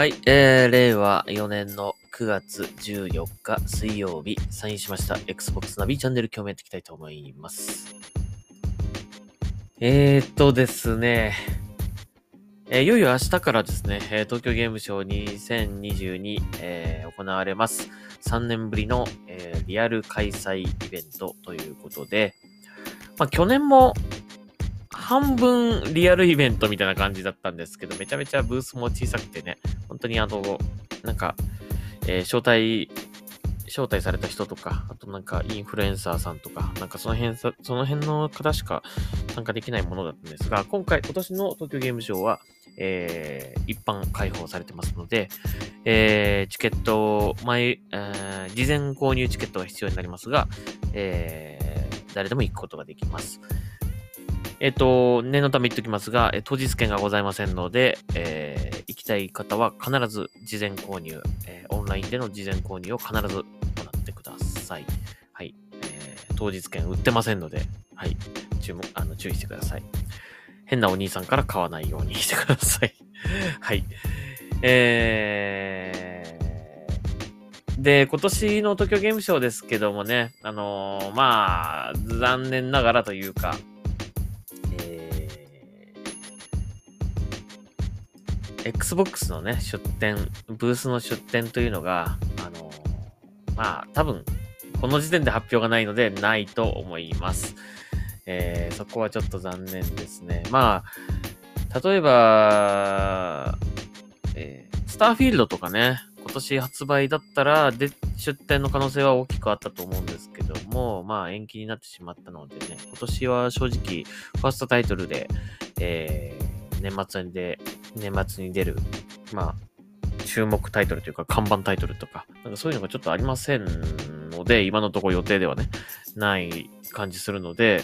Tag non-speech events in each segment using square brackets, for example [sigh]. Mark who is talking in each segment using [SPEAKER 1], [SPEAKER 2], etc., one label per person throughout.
[SPEAKER 1] はい、えー、令和4年の9月14日水曜日、サインしました Xbox ナビチャンネル今日もやっていきたいと思います。えーっとですね、えーいよいよ明日からですね、え東京ゲームショウ2022、えー行われます。3年ぶりの、えーリアル開催イベントということで、まあ去年も半分リアルイベントみたいな感じだったんですけど、めちゃめちゃブースも小さくてね、本当にあの、なんか、えー招待、招待された人とか、あとなんかインフルエンサーさんとか、なんかその辺、その辺の方しか参加できないものだったんですが、今回、今年の東京ゲームショウは、えー一般開放されてますので、えーチケット、前、えー事前購入チケットが必要になりますが、えー誰でも行くことができます。えっ、と、念のため言っておきますが、え当日券がございませんので、えー行きたい方は必ず事前購入、えーオンラインでの事前購入を必ず行ってください。はい。えー当日券売ってませんので、はい。注目、あの、注意してください。変なお兄さんから買わないようにしてください。[laughs] はい。えー、で、今年の東京ゲームショウですけどもね、あのーまあ、残念ながらというか、Xbox のね、出店、ブースの出店というのが、あのまあ、多分、この時点で発表がないので、ないと思います。えーそこはちょっと残念ですね。まあ、例えば、えースターフィールドとかね、今年発売だったら、で、出店の可能性は大きくあったと思うんですけども、まあ延期になってしまったのでね、今年は正直、ファーストタイトルで、えー年末で、年末に出る、まあ、注目タイトルというか、看板タイトルとか、なんかそういうのがちょっとありませんので、今のところ予定ではね、ない感じするので、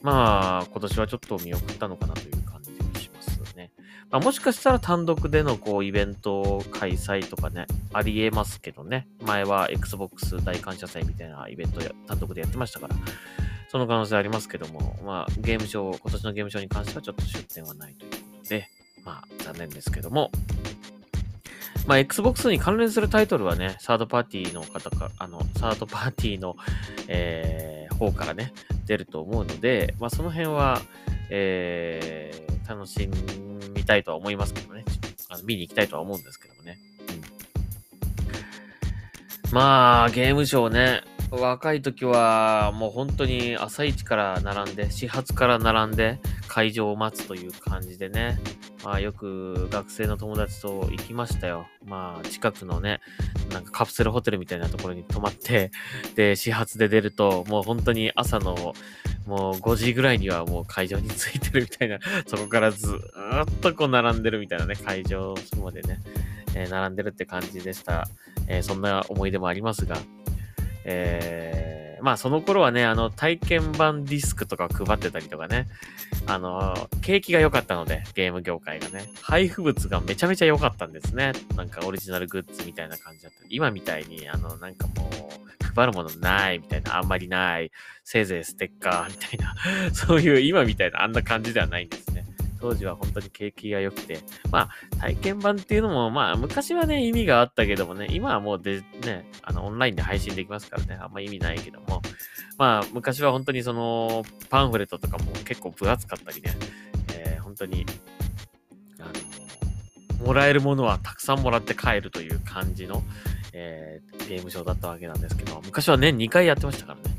[SPEAKER 1] まあ、今年はちょっと見送ったのかなという感じがしますね。まあ、もしかしたら単独でのこうイベント開催とかね、ありえますけどね。前は Xbox 大感謝祭みたいなイベントや単独でやってましたから、その可能性ありますけども、まあ、ゲームショー、今年のゲームショーに関してはちょっと出展はないということで、まあ、残念ですけども、まあ、Xbox に関連するタイトルはね、サードパーティーの方か、あの、サードパーティーの、えー、方からね、出ると思うので、まあ、その辺は、えー、楽しみたいとは思いますけどね。あの見に行きたいとは思うんですけどもね。うん、まあ、ゲームショーね、若い時はもう本当に朝一から並んで、始発から並んで会場を待つという感じでね。まあよく学生の友達と行きましたよ。まあ近くのね、なんかカプセルホテルみたいなところに泊まって、[laughs] で、始発で出ると、もう本当に朝のもう5時ぐらいにはもう会場に着いてるみたいな、そこからずっとこう並んでるみたいなね、会場までね、えー並んでるって感じでした。えーそんな思い出もありますが、えーまあその頃はね、あの体験版ディスクとか配ってたりとかね、あの、景気が良かったので、ゲーム業界がね、配布物がめちゃめちゃ良かったんですね。なんかオリジナルグッズみたいな感じだった。今みたいに、あの、なんかもう、配るものないみたいな、あんまりない、せいぜいステッカーみたいな、[laughs] そういう今みたいなあんな感じではないんですね。当時は本当に景気が良くて、まあ、体験版っていうのも、まあ、昔はね、意味があったけどもね、今はもうで、ね、あの、オンラインで配信できますからね、あんま意味ないけども、まあ、昔は本当にその、パンフレットとかも結構分厚かったりね、えー本当に、あの、もらえるものはたくさんもらって帰るという感じの、えーゲームショーだったわけなんですけど、昔は年2回やってましたからね。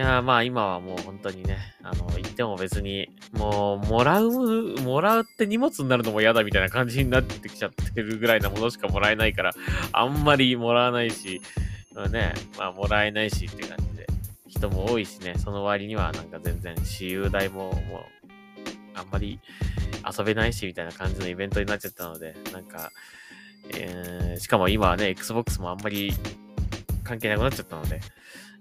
[SPEAKER 1] いやまあ今はもう本当にね、あの、言っても別に、もう、もらう、もらうって荷物になるのも嫌だみたいな感じになってきちゃってるぐらいなものしかもらえないから、あんまりもらわないし、まあね、まあもらえないしって感じで、人も多いしね、その割にはなんか全然私有代ももう、あんまり遊べないしみたいな感じのイベントになっちゃったので、なんか、えーしかも今はね、Xbox もあんまり関係なくなっちゃったので、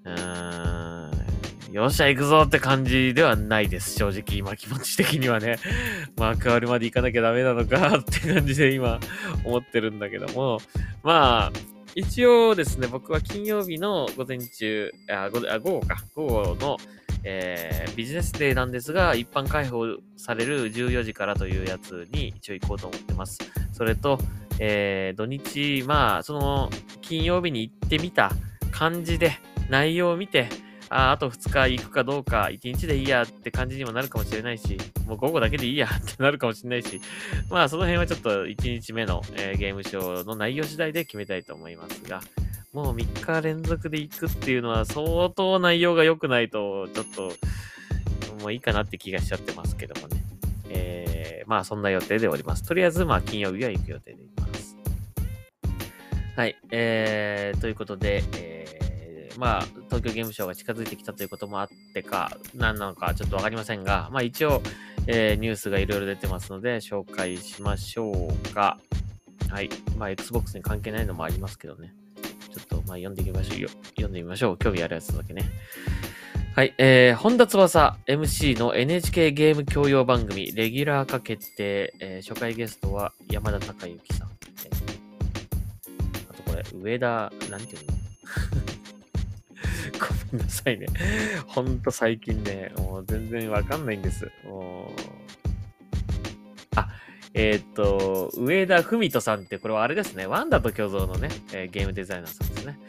[SPEAKER 1] うーん、よっしゃ、行くぞって感じではないです。正直、今気持ち的にはね。[laughs] 幕張まで行かなきゃダメなのかって感じで今思ってるんだけども、まあ、一応ですね、僕は金曜日の午前中、あ、午あ午後か、午後の、えービジネスデーなんですが、一般開放される14時からというやつに一応行こうと思ってます。それと、えー、土日、まあ、その、金曜日に行ってみた感じで、内容を見て、ああと2日行くかどうか、1日でいいやって感じにもなるかもしれないし、もう午後だけでいいや [laughs] ってなるかもしれないし、まあその辺はちょっと1日目の、えー、ゲームショーの内容次第で決めたいと思いますが、もう3日連続で行くっていうのは相当内容が良くないと、ちょっと、もういいかなって気がしちゃってますけどもね。えー、まあそんな予定でおります。とりあえず、まあ金曜日は行く予定でいます。はい。えー、ということで、えー、まあ、東京ゲームショウが近づいてきたということもあってか、何なのかちょっとわかりませんが、まあ一応、えー、ニュースがいろいろ出てますので、紹介しましょうか。はい。まあ、Xbox に関係ないのもありますけどね。ちょっと、まあ、読んでいきましょうよ。読んでみましょう。興味あるやつだけね。はい。えー、本田翼 MC の NHK ゲーム教養番組、レギュラー化決定。えー、初回ゲストは山田孝之さん。あとこれ、上田、なんていうの？ごめんなさいね。ほんと最近ね、もう全然わかんないんです。もうあ、えー、っと、上田文人さんって、これはあれですね。ワンダと共造のね、えー、ゲームデザイナーさんですね。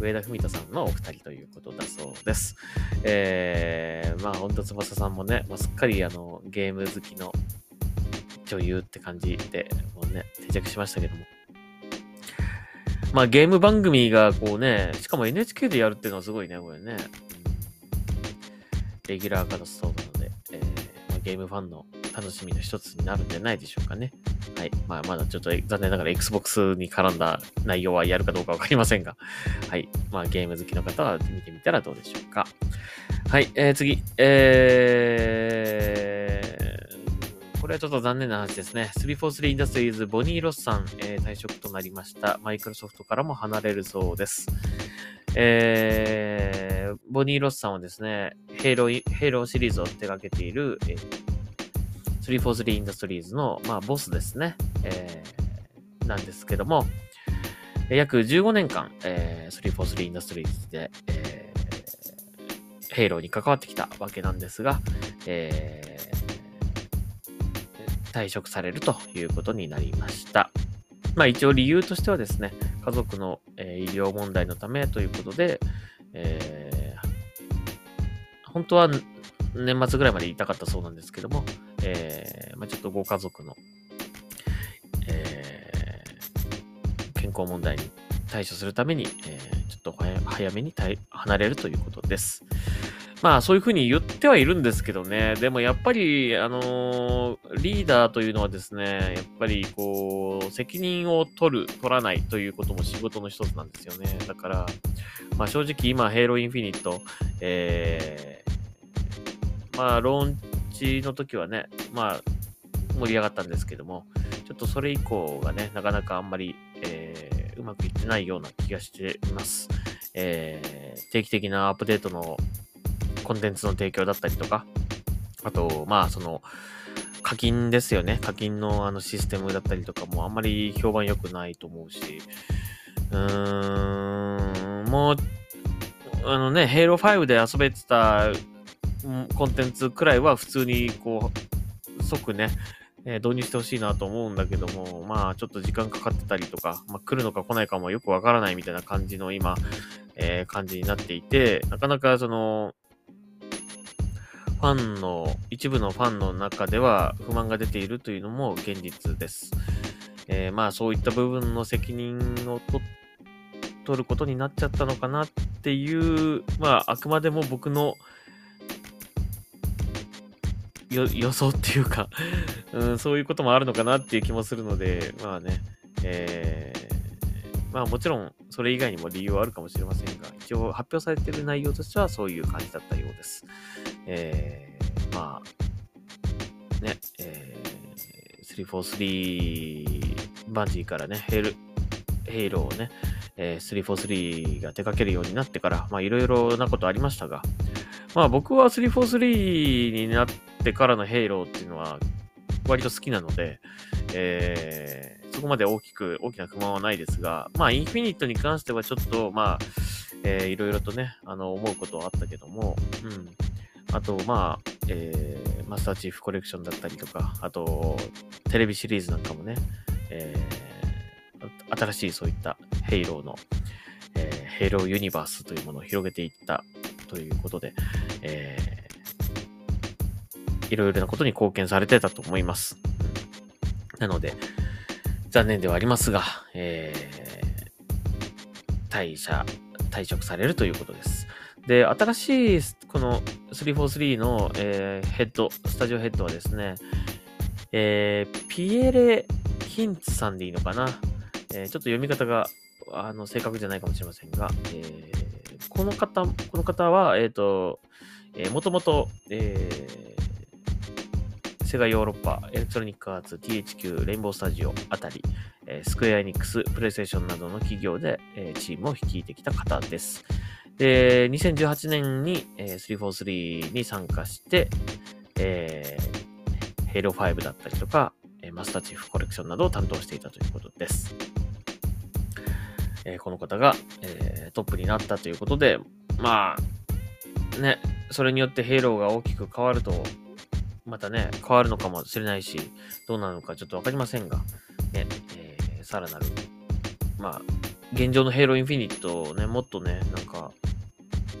[SPEAKER 1] 上田文人さんのお二人ということだそうです。えー、まあ、ほんと翼さんもね、まあ、すっかりあの、ゲーム好きの女優って感じで、もうね、定着しましたけども。まあ、ゲーム番組がこうね、しかも NHK でやるっていうのはすごいね、これね。レギュラー化だそうなので、えーまあ、ゲームファンの楽しみの一つになるんじゃないでしょうかね。はい。まあ、まだちょっと残念ながら Xbox に絡んだ内容はやるかどうかわかりませんが、はい。まあ、ゲーム好きの方は見てみたらどうでしょうか。はい。えー、次。えー、これはちょっと残念な話ですね。343 Industries ボニー・ロスさん、えー、退職となりました。マイクロソフトからも離れるそうです。えー、ボニー・ロスさんはですね、ヘイロー、ヘイローシリーズを手掛けている、えー343インダストリーズの、まあ、ボスですね、えー、なんですけども、約15年間、えー、343インダストリーズで、えー、ヘイローに関わってきたわけなんですが、え、退職されるということになりました。まあ一応理由としてはですね、家族の、えー、医療問題のためということで、えー、本当は年末ぐらいまで言いたかったそうなんですけども、えー、まあ、ちょっとご家族の、え、健康問題に対処するために、え、ちょっと早めに離れるということです。まあそういうふうに言ってはいるんですけどね。でもやっぱり、あのー、リーダーというのはですね、やっぱりこう、責任を取る、取らないということも仕事の一つなんですよね。だから、まあ正直今、ヘイロインフィニット、えー、まあローンチの時はね、まあ、盛り上がったんですけども、ちょっとそれ以降がね、なかなかあんまり、えー、うまくいってないような気がしています。えー、定期的なアップデートのコンテンツの提供だったりとか、あと、まあ、その、課金ですよね。課金のあのシステムだったりとかもあんまり評判良くないと思うし、うーん、もう、あのね、ヘイロー5で遊べてたコンテンツくらいは普通にこう、即ね、え、導入してほしいなと思うんだけども、まあちょっと時間かかってたりとか、まあ来るのか来ないかもよくわからないみたいな感じの今、えー、感じになっていて、なかなかその、ファンの、一部のファンの中では不満が出ているというのも現実です。えー、まあそういった部分の責任を取ることになっちゃったのかなっていう、まああくまでも僕の予想っていうか [laughs] うん、そういうこともあるのかなっていう気もするので、まあね、えー、まあもちろんそれ以外にも理由はあるかもしれませんが、一応発表されている内容としてはそういう感じだったようです。えー、まあ、ね、えー、343バンジーからね、ヘル、ヘイローをね、えー、343が手掛けるようになってから、まあいろいろなことありましたが、まあ僕は343になってからのヘイローっていうのは割と好きなので、えー、そこまで大きく、大きな不満はないですが、まあインフィニットに関してはちょっと、まあ、えー、いろいろとね、あの、思うことはあったけども、うん。あと、まあ、えー、マスターチーフコレクションだったりとか、あと、テレビシリーズなんかもね、え新しいそういったヘイローの、えー、ヘイローユニバースというものを広げていったということで、えー、いろいろなことに貢献されてたと思います。なので、残念ではありますが、えー、退社、退職されるということです。で、新しいこの343の、えー、ヘッド、スタジオヘッドはですね、えー、ピエレ・ヒンツさんでいいのかな？えー、ちょっと読み方があの正確じゃないかもしれませんが、えー、この方、この方は、えっ、ー、と、えー、もともと、えー、セガヨーロッパ、エレクトロニックアーツ、THQ、レインボースタジオあたり、え、スクエアエニックス、プレイステーションなどの企業で、え、チームを率いてきた方です。で、2018年に、え、343に参加して、えー、ヘイロー5だったりとか、マスターチーフコレクションなどを担当していたということです。えー、この方が、えー、トップになったということで、まあ、ね、それによってヘイローが大きく変わると、またね、変わるのかもしれないし、どうなのかちょっとわかりませんが、ね、えー、さらなる、まあ、現状のヘイローインフィニットをね、もっとね、なんか、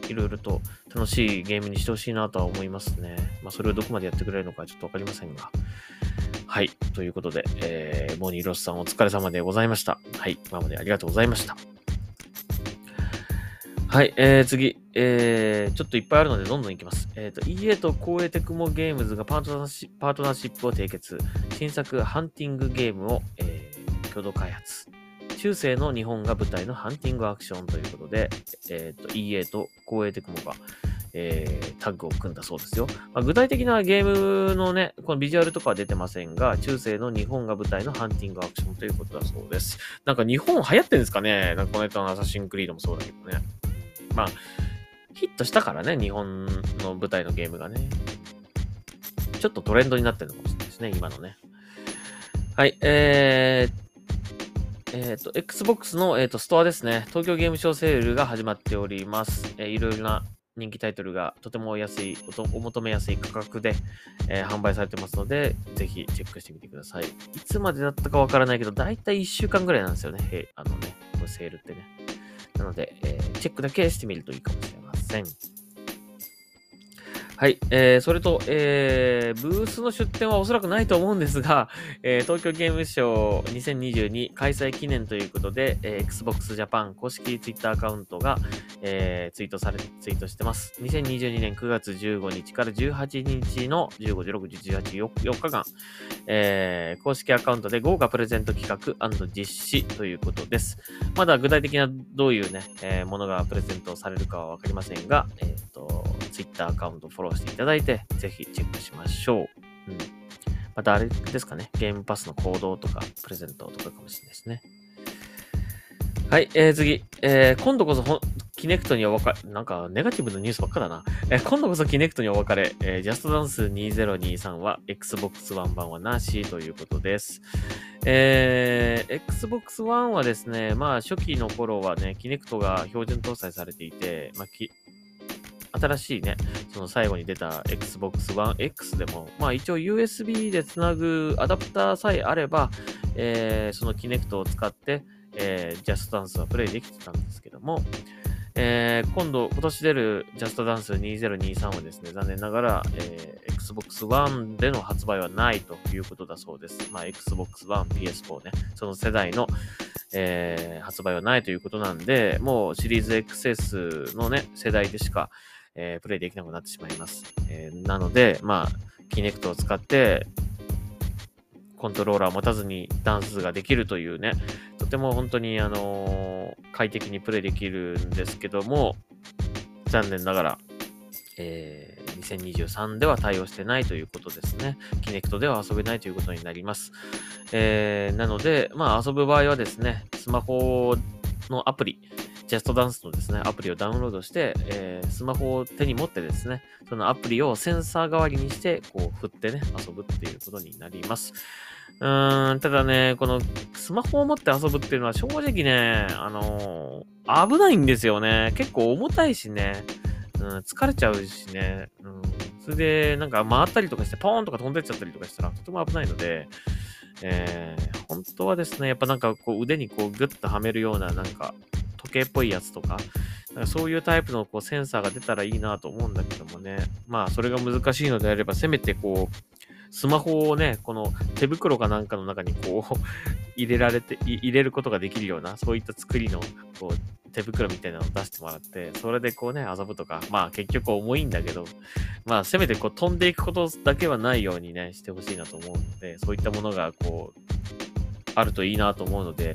[SPEAKER 1] いろいろと楽しいゲームにしてほしいなとは思いますね。まあ、それをどこまでやってくれるのかちょっとわかりませんが。はい。ということで、えー、モニーロスさんお疲れ様でございました。はい。今までありがとうございました。はい、えー、次、えー、ちょっといっぱいあるのでどんどんいきます。えっ、ー、と、EA と光栄テクモゲームズがパートナーシパートナーシップを締結。新作ハンティングゲームを、えー、共同開発。中世の日本が舞台のハンティングアクションということで、え、ー、と、EA と光栄テクモが、えー、タッグを組んだそうですよ。まあ、具体的なゲームのね、このビジュアルとかは出てませんが、中世の日本が舞台のハンティングアクションということだそうです。なんか日本流行ってんですかねなんかこの間のアサシンクリードもそうだけどね。まあ、ヒットしたからね、日本の舞台のゲームがね。ちょっとトレンドになってるのかもしれないですね、今のね。はい、えー、えっ、ー、と、Xbox の、えーと、ストアですね。東京ゲームショウセールが始まっております。えー、いろいろな人気タイトルがとても安い、お求めやすい価格で、えー、販売されてますので、ぜひチェックしてみてください。いつまでだったかわからないけど、だいたい1週間ぐらいなんですよね。へあのね、これセールってね。なので、えー、チェックだけしてみるといいかもしれません。はい。えー、それと、えー、ブースの出展はおそらくないと思うんですが、[laughs] えー、東京ゲームショー2022開催記念ということで、えー、Xbox Japan 公式 Twitter アカウントが、えー、ツイートされ、ツイートしてます。2022年9月15日から18日の15、16、18、4, 日間、えー、公式アカウントで豪華プレゼント企画実施ということです。まだ具体的などういうね、えー、ものがプレゼントされるかはわかりませんが、えっ、ー、と、Twitter アカウントフォローしていただいて、ぜひチェックしましょう。うん。またあれですかね、ゲームパスの行動とか、プレゼントとかかもしれないですね。はい、えー、次。えー、今度こそ、キネクトにお別れ、なんかネガティブなニュースばっかだな。えー、今度こそキネクトにお別れ、えー、ジャストダンス2023は Xbox One 版はなしということです。えー、Xbox One はですね、まあ初期の頃はね、キネクトが標準搭載されていて、まあ、新しいね、その最後に出た Xbox One X でも、まあ一応 USB でつなぐアダプターさえあれば、えー、そのキネクトを使って、えー、ジャストダンスはプレイできてたんですけども、えー、今度、今年出るジャストダンス2023はですね、残念ながら、えー、Xbox One での発売はないということだそうです。まあ、Xbox One、PS4 ね、その世代の、えー、発売はないということなんで、もうシリーズ XS のね、世代でしか、えー、プレイできなくなってしまいます。えー、なので、まあ、キネクトを使って、コントローラーを持たずにダンスができるというね、とても本当に、あのー、快適にプレイできるんですけども、残念ながら、えー、2023では対応してないということですね。キネクトでは遊べないということになります。えー、なので、まあ遊ぶ場合はですね、スマホのアプリ、ジャストダンスのですね、アプリをダウンロードして、えー、スマホを手に持ってですね、そのアプリをセンサー代わりにして、こう振ってね、遊ぶっていうことになります。うーん、ただね、このスマホを持って遊ぶっていうのは正直ね、あのー、危ないんですよね。結構重たいしね、うん、疲れちゃうしね、うん、それでなんか回ったりとかして、ポーンとか飛んでっちゃったりとかしたらとても危ないので、えー、本当はですね、やっぱなんかこう腕にこうグッとはめるようななんか時計っぽいやつとか、かそういうタイプのこうセンサーが出たらいいなと思うんだけどもね。まあそれが難しいのであれば、せめてこう、スマホをね、この手袋かなんかの中にこう [laughs] 入れられて、入れることができるような、そういった作りのこう手袋みたいなのを出してもらって、それでこうね、遊ぶとか、まあ結局重いんだけど、まあせめてこう飛んでいくことだけはないようにね、してほしいなと思うので、そういったものがこう、あるといいなと思うので、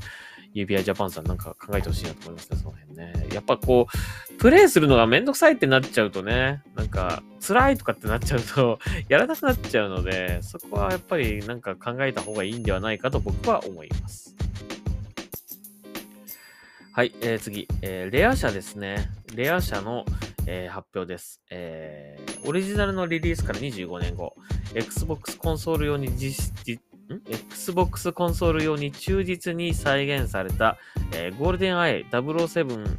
[SPEAKER 1] UBI ジャパンさんなんか考えてほしいなと思いますね、その辺ね。やっぱこう、プレイするのがめんどくさいってなっちゃうとね、なんか辛いとかってなっちゃうと [laughs] やらなくなっちゃうので、そこはやっぱりなんか考えた方がいいんではないかと僕は思います。はい、えー、次、えー、レア社ですね。レア社の、えー、発表です、えー。オリジナルのリリースから25年後、Xbox コンソール用に実 Xbox コンソール用に忠実に再現された、えー、ゴールデンアイ007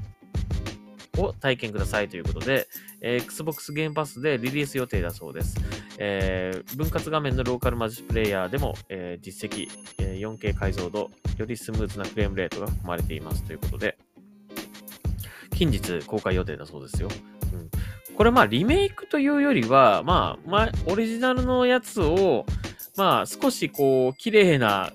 [SPEAKER 1] を体験くださいということで、えー、Xbox ゲームパスでリリース予定だそうです。えー、分割画面のローカルマジプレイヤーでも、えー、実績、え 4K 解像度、よりスムーズなフレームレートが含まれていますということで、近日公開予定だそうですよ。うん、これまあリメイクというよりは、まあ、まあ、オリジナルのやつを、まあ、少しこう、綺麗な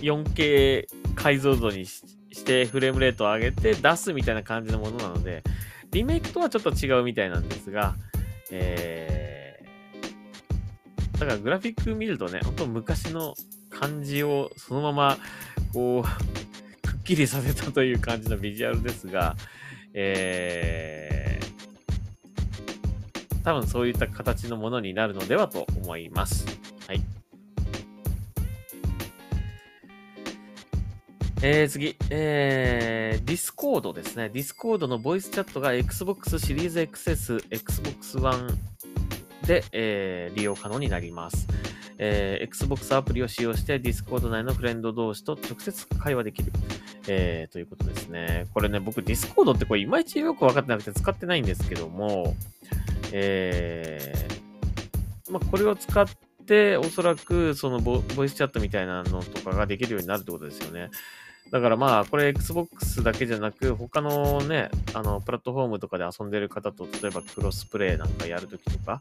[SPEAKER 1] 4K 解像度にしてフレームレートを上げて出すみたいな感じのものなので、リメイクとはちょっと違うみたいなんですが、えー、だからグラフィック見るとね、本当昔の感じをそのまま、こう、くっきりさせたという感じのビジュアルですが、えー、多分そういった形のものになるのではと思います。はい。えー、次、えー、ディスコードですね。ディスコードのボイスチャットが Xbox シリーズ XS、Xbox One で、えー、利用可能になります。えー、Xbox アプリを使用して Discord 内のフレンド同士と直接会話できる。えー、ということですね。これね、僕 Discord ってこれいまいちよくわかってなくて使ってないんですけども、えー、まあ、これを使って、おそらく、そのボイスチャットみたいなのとかができるようになるってことですよね。だからまあ、これ Xbox だけじゃなく、他のね、あの、プラットフォームとかで遊んでる方と、例えばクロスプレイなんかやるときとか、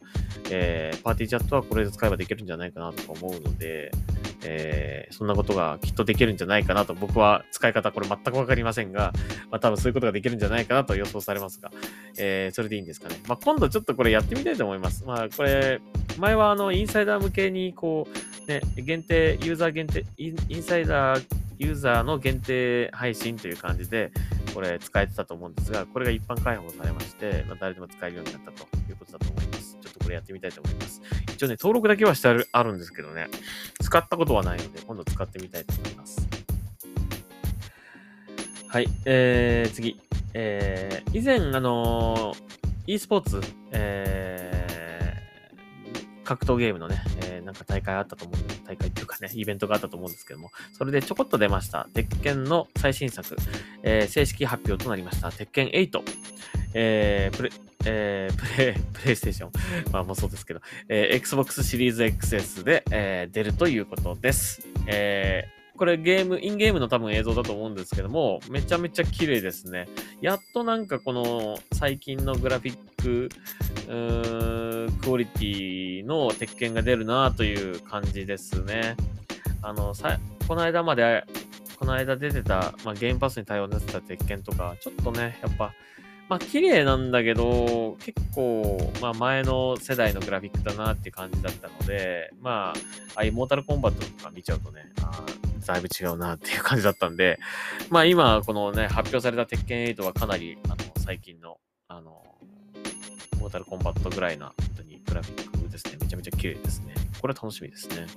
[SPEAKER 1] えー、パーティーチャットはこれで使えばできるんじゃないかなとか思うので、えー、そんなことがきっとできるんじゃないかなと、僕は使い方これ全くわかりませんが、まあ多分そういうことができるんじゃないかなと予想されますが、えー、それでいいんですかね。まあ今度ちょっとこれやってみたいと思います。まあこれ、前はあの、インサイダー向けにこう、ね、限定、ユーザー限定、インサイダーユーザーの限定配信という感じで、これ使えてたと思うんですが、これが一般開放されまして、まあ、誰でも使えるようになったということだと思います。ちょっとこれやってみたいと思います。一応ね、登録だけはしてあるあるんですけどね、使ったことはないので、今度使ってみたいと思います。はい、えー、次。えー、以前、あのー、e スポーツ、えー、格闘ゲームのね、えー、なんか大会あったと思うんで、大会っていうかね、[laughs] イベントがあったと思うんですけども、それでちょこっと出ました。鉄拳の最新作、えー、正式発表となりました。鉄拳8。えー、プレ、えー、プレイ、プレイステーション。[laughs] まあもうそうですけど、えー、Xbox シリーズ XS で、えー、出るということです。えー、これゲーム、インゲームの多分映像だと思うんですけども、めちゃめちゃ綺麗ですね。やっとなんかこの最近のグラフィック、クオリティの鉄拳が出るなという感じですね。あの、さ、この間まで、この間出てた、まあ、ゲームパスに対応出てた鉄拳とか、ちょっとね、やっぱ、まあ、綺麗なんだけど、結構、まあ、前の世代のグラフィックだなっていう感じだったので、まあ、ああいうモータルコンバットとか見ちゃうとね、あだいぶ違うなっていう感じだったんで、[laughs] まあ今、このね、発表された鉄拳8はかなり、あの、最近の、あの、モータルコンバットぐらいな、本当にグラフィックですね。めちゃめちゃ綺麗ですね。これ楽しみですね。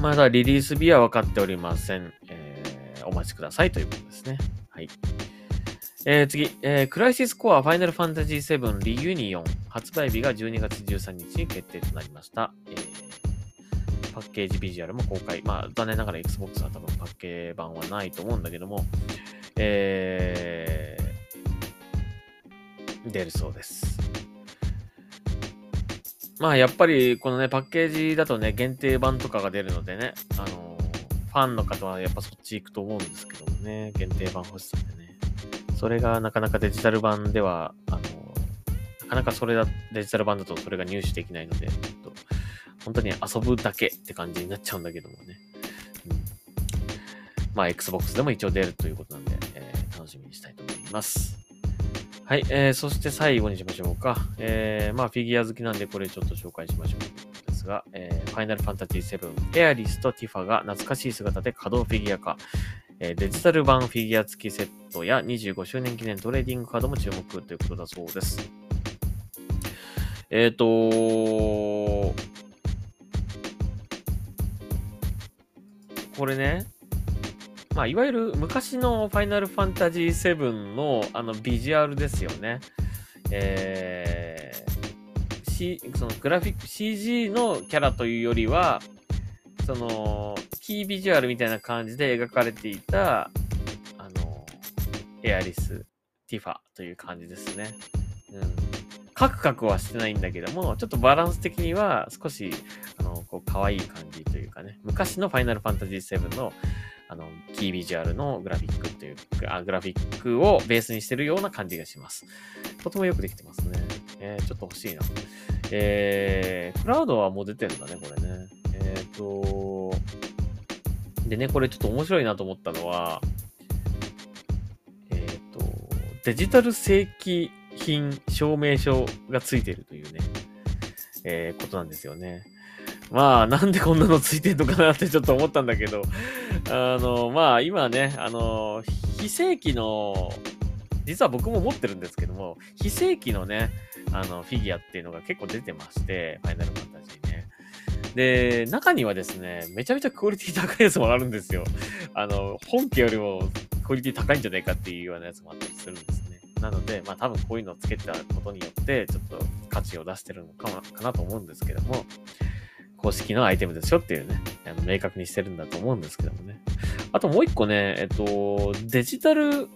[SPEAKER 1] まだリリース日は分かっておりません。えー、お待ちくださいということですね。はい。えー、次、えー、クライシスコアファイナルファンタジー7リユニオン発売日が12月13日に決定となりました。えーパッケージビジュアルも公開。まあ、残念ながら Xbox は多分パッケージ版はないと思うんだけども、えー、出るそうです。まあやっぱりこのね、パッケージだとね、限定版とかが出るのでね、あのファンの方はやっぱそっち行くと思うんですけどもね、限定版欲しさでね。それがなかなかデジタル版では、あのなかなかそれだ、デジタル版だとそれが入手できないので、本当に遊ぶだけって感じになっちゃうんだけどもね。うん、まあ Xbox でも一応出るということなんで、えー、楽しみにしたいと思います。はい、えー、そして最後にしましょうか。えー、まあ、フィギュア好きなんで、これちょっと紹介しましょうということですが、えー、ファイナルファンタジー7、エアリスとティファが懐かしい姿で可動フィギュア化。えー、デジタル版フィギュア付きセットや25周年記念トレーディングカードも注目ということだそうです。えっ、ー、とこれね、まあ、いわゆる昔のファイナルファンタジー7のあのビジュアルですよね。えー、C、そのグラフィック CG のキャラというよりは、その、キービジュアルみたいな感じで描かれていた、あの、エアリス、ティファという感じですね。うん。カクカクはしてないんだけども、ちょっとバランス的には少し、あの、こう、可愛い感じというかね、昔のファイナルファンタジー7のあの、キービジュアルのグラフィックっていうあ、グラフィックをベースにしてるような感じがします。とてもよくできてますね。えー、ちょっと欲しいな。えー、クラウドはもう出てるんだね、これね。えっ、ー、と、でね、これちょっと面白いなと思ったのは、えっ、ー、と、デジタル正規品証明書がついてるというね、えー、ことなんですよね。まあ、なんでこんなのついてんのかなってちょっと思ったんだけど、あの、まあ、今ね、あの、非正規の、実は僕も持ってるんですけども、非正規のね、あの、フィギュアっていうのが結構出てまして、ファイナルファンタジーね。で、中にはですね、めちゃめちゃクオリティ高いやつもあるんですよ。あの、本家よりもクオリティ高いんじゃないかっていうようなやつもあったりするんです。なので、まあ多分こういうのをつけたことによって、ちょっと価値を出してるのかかなと思うんですけども、公式のアイテムですよっていうね、あの明確にしてるんだと思うんですけどもね。あともう一個ね、えっと、デジタル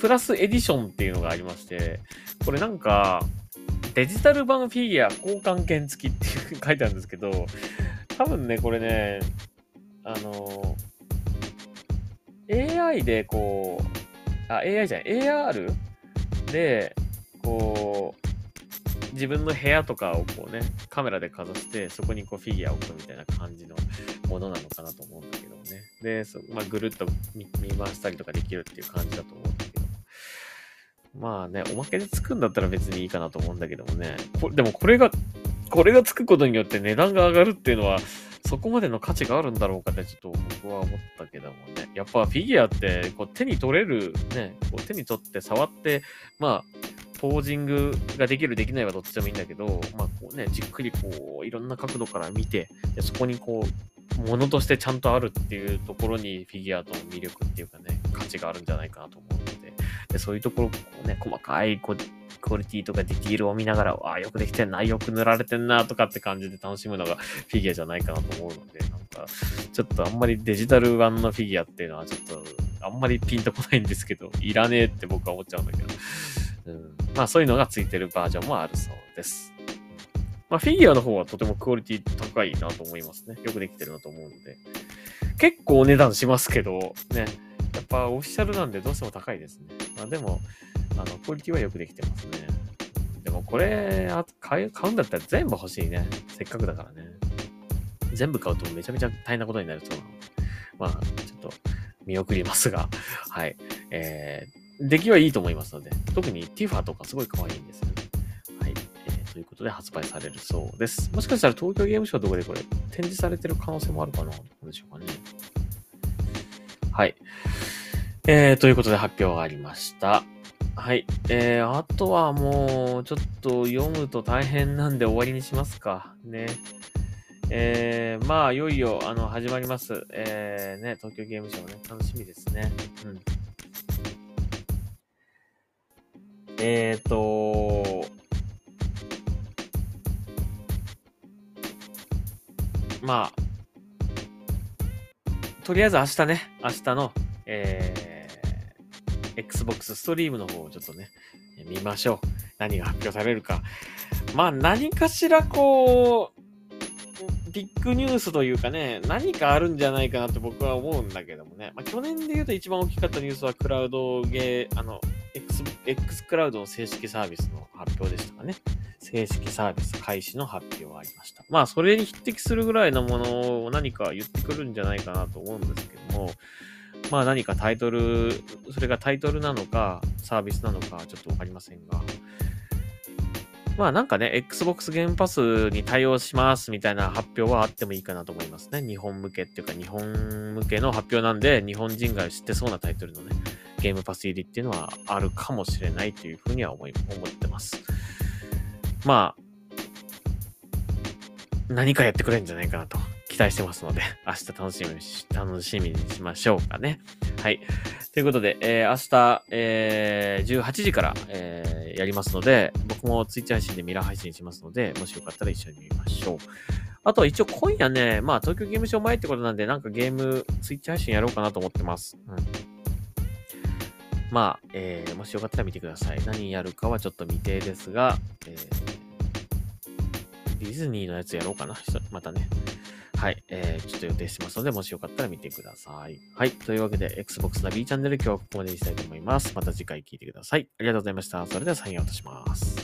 [SPEAKER 1] プラスエディションっていうのがありまして、これなんか、デジタル版フィギュア交換券付きっていう書いてあるんですけど、多分ね、これね、あの、AI でこう、あ、AI じゃない、AR で、こう、自分の部屋とかをこうね、カメラでかざして、そこにこうフィギュアを置くみたいな感じのものなのかなと思うんだけどね。で、そまあ、ぐるっと見回したりとかできるっていう感じだと思うんだけど。まあね、おまけでつくんだったら別にいいかなと思うんだけどもね。こでもこれが、これがつくことによって値段が上がるっていうのは、そこまでの価値があるんだろうかってちょっと僕は思ったけどもね。やっぱフィギュアってこう手に取れる、ね、こう手に取って触って、まあ、ポージングができる、できないはどっちでもいいんだけど、まあこうね、じっくりこう、いろんな角度から見て、でそこにこう、ものとしてちゃんとあるっていうところにフィギュアとの魅力っていうかね、価値があるんじゃないかなと思うので、でそういうところ、こうね、細かいこクオリティとかディティールを見ながら、ああ、よくできてんな、よく塗られてんな、とかって感じで楽しむのがフィギュアじゃないかなと思うので、なんか、ちょっとあんまりデジタル版のフィギュアっていうのはちょっと、あんまりピンとこないんですけど、いらねえって僕は思っちゃうんだけど。うん、まあそういうのがついてるバージョンもあるそうです。まあフィギュアの方はとてもクオリティ高いなと思いますね。よくできてるなと思うので。結構お値段しますけど、ね。やっぱオフィシャルなんでどうしても高いですね。まあでも、あの、クオリティはよくできてますね。でもこれ、買買うんだったら全部欲しいね。せっかくだからね。全部買うとめちゃめちゃ大変なことになるそうなので。まあ、ちょっと見送りますが、[laughs] はい。えー、出来はいいと思いますので、特にティファとかすごい可愛いんですよね。はい。えー、ということで発売されるそうです。もしかしたら東京ゲームショウとかでこれ展示されてる可能性もあるかなどうでしょうかね。はい。えー、ということで発表がありました。はい。えー、あとはもう、ちょっと読むと大変なんで終わりにしますか。ね。えー、まあ、いよいよ、あの、始まります。えー、ね、東京ゲームショウね、楽しみですね。うん。えっ、ー、と、まあ、とりあえず明日ね、明日の、えー、Xbox ストリームの方をちょっとね、見ましょう。何が発表されるか。まあ何かしらこう、ビッグニュースというかね、何かあるんじゃないかなと僕は思うんだけどもね。まあ去年で言うと一番大きかったニュースはクラウドゲー、あの、X、X クラウドの正式サービスの発表でしたかね。正式サービス開始の発表がありました。まあ、それに匹敵するぐらいのものを何か言ってくるんじゃないかなと思うんですけども、まあ何かタイトル、それがタイトルなのか、サービスなのか、ちょっとわかりませんが、まあなんかね、Xbox ゲームパスに対応しますみたいな発表はあってもいいかなと思いますね。日本向けっていうか、日本向けの発表なんで、日本人が知ってそうなタイトルのね、ゲームパス入りっていうのはあるかもしれないというふうには思い、思ってます。まあ、何かやってくれるんじゃないかなと期待してますので、[laughs] 明日楽しみにし、楽しみにしましょうかね。はい。ということで、えー、明日、えー、18時から、えー、やりますので、僕もツイッチ配信でミラー配信しますので、もしよかったら一緒に見ましょう。あと、一応今夜ね、まあ、東京ゲームショウ前ってことなんで、なんかゲーム、ツイッチ配信やろうかなと思ってます。うん。まあ、えー、もしよかったら見てください。何やるかはちょっと未定ですが、えー、ディズニーのやつやろうかな。またね。はい。えー、ちょっと予定してますので、もしよかったら見てください。はい。というわけで、Xbox ナビチャンネル今日はここまでにしたいと思います。また次回聞いてください。ありがとうございました。それではサインアウトします。